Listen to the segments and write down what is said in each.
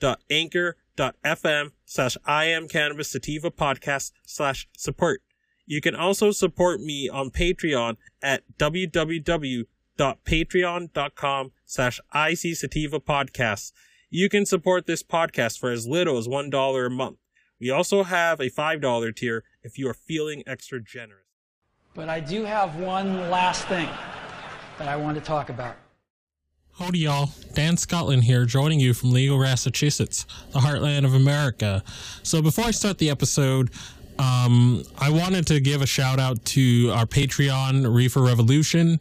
www.anchor.fm slash I am cannabis sativa podcast slash support. You can also support me on Patreon at www.patreon.com slash IC Sativa Podcasts. You can support this podcast for as little as $1 a month. We also have a $5 tier if you are feeling extra generous. But I do have one last thing that I want to talk about. Howdy, y'all. Dan Scotland here, joining you from Legal, Massachusetts, the heartland of America. So, before I start the episode, um, I wanted to give a shout out to our Patreon, Reefer Revolution.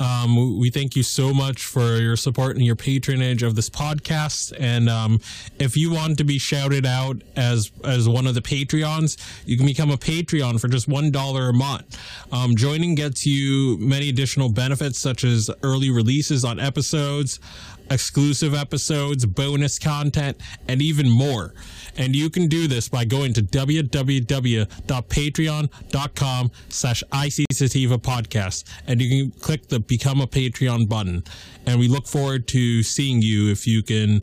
Um, we thank you so much for your support and your patronage of this podcast. And um, if you want to be shouted out as as one of the Patreons, you can become a Patreon for just one dollar a month. Um, joining gets you many additional benefits, such as early releases on episodes, exclusive episodes, bonus content, and even more. And you can do this by going to www.patreon.com slash ICSativa podcast. And you can click the become a Patreon button. And we look forward to seeing you if you can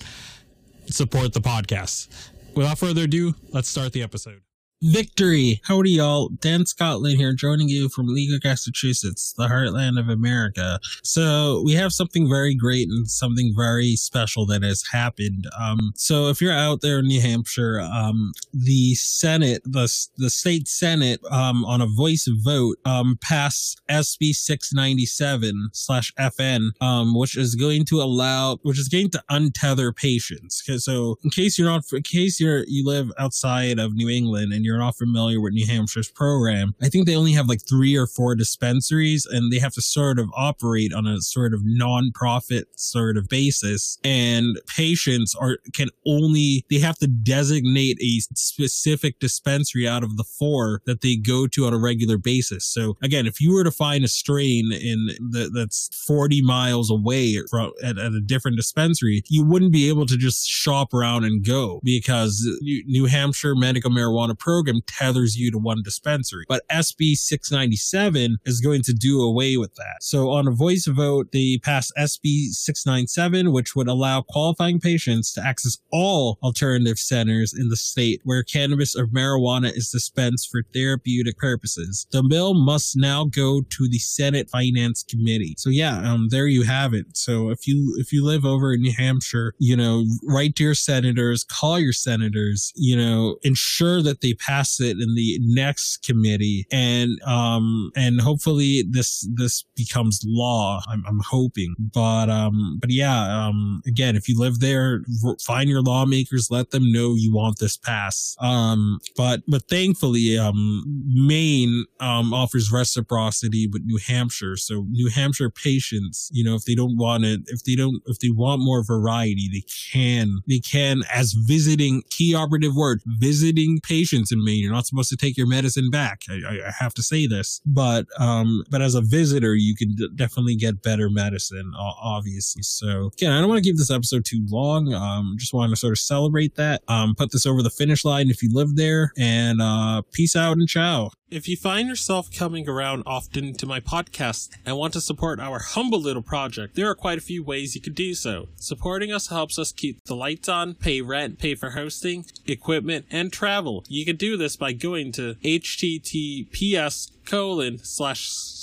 support the podcast. Without further ado, let's start the episode. Victory! Howdy, y'all. Dan Scotland here, joining you from Legal, Massachusetts, the heartland of America. So, we have something very great and something very special that has happened. Um, so, if you're out there in New Hampshire, um, the Senate, the, the state Senate, um, on a voice vote, um, passed SB 697 slash FN, um, which is going to allow, which is going to untether patients. So, in case you're not, in case you're, you live outside of New England and you're not familiar with New Hampshire's program, I think they only have like three or four dispensaries and they have to sort of operate on a sort of non-profit sort of basis. And patients are, can only, they have to designate a specific dispensary out of the four that they go to on a regular basis. So again, if you were to find a strain in the, that's 40 miles away from at, at a different dispensary, you wouldn't be able to just shop around and go because New Hampshire medical marijuana program tethers you to one dispensary. But SB 697 is going to do away with that. So on a voice vote, they passed SB 697, which would allow qualifying patients to access all alternative centers in the state where cannabis or marijuana is dispensed for therapeutic purposes. The bill must now go to the Senate Finance Committee. So yeah, um, there you have it. So if you if you live over in New Hampshire, you know, write to your senators, call your senators, you know, ensure that they pass it in the next committee and um and hopefully this this becomes law i'm, I'm hoping. But um but yeah um again if you live there find your lawmakers let them know you want this pass um but but thankfully um maine um offers reciprocity with new hampshire. So new hampshire patients you know if they don't want it if they don't if they want more variety they can they can as visiting key operative word visiting patients in Maine you're not supposed to take your medicine back I, I have to say this but um but as a visitor you can d- definitely get better medicine obviously so again I don't want to keep this episode too long um just want to sort of celebrate that um put this over the finish line if you live there and uh peace out and ciao if you find yourself coming around often to my podcast and want to support our humble little project, there are quite a few ways you could do so. Supporting us helps us keep the lights on, pay rent, pay for hosting, equipment, and travel. You can do this by going to https colon slash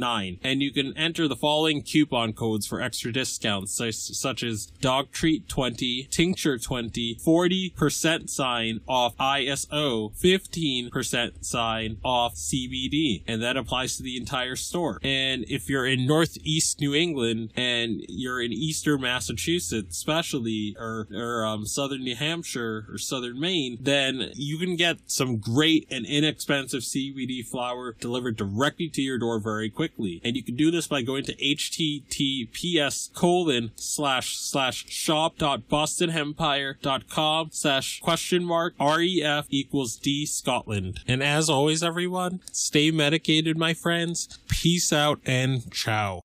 33fkrv9 and you can enter the following coupon codes for extra discounts such, such as dog treat 20 tincture 20 40% sign off iso 15% sign off cbd and that applies to the entire store. And if you're in northeast new england and you're in eastern massachusetts especially or, or um, southern new hampshire or southern maine then you can get some great and inexpensive cbd flower delivered directly to your door very quickly and you can do this by going to https colon slash slash shop dot bostonhempire.com slash question mark ref equals d scotland. And as always everyone stay medicated my friends. Peace out and ciao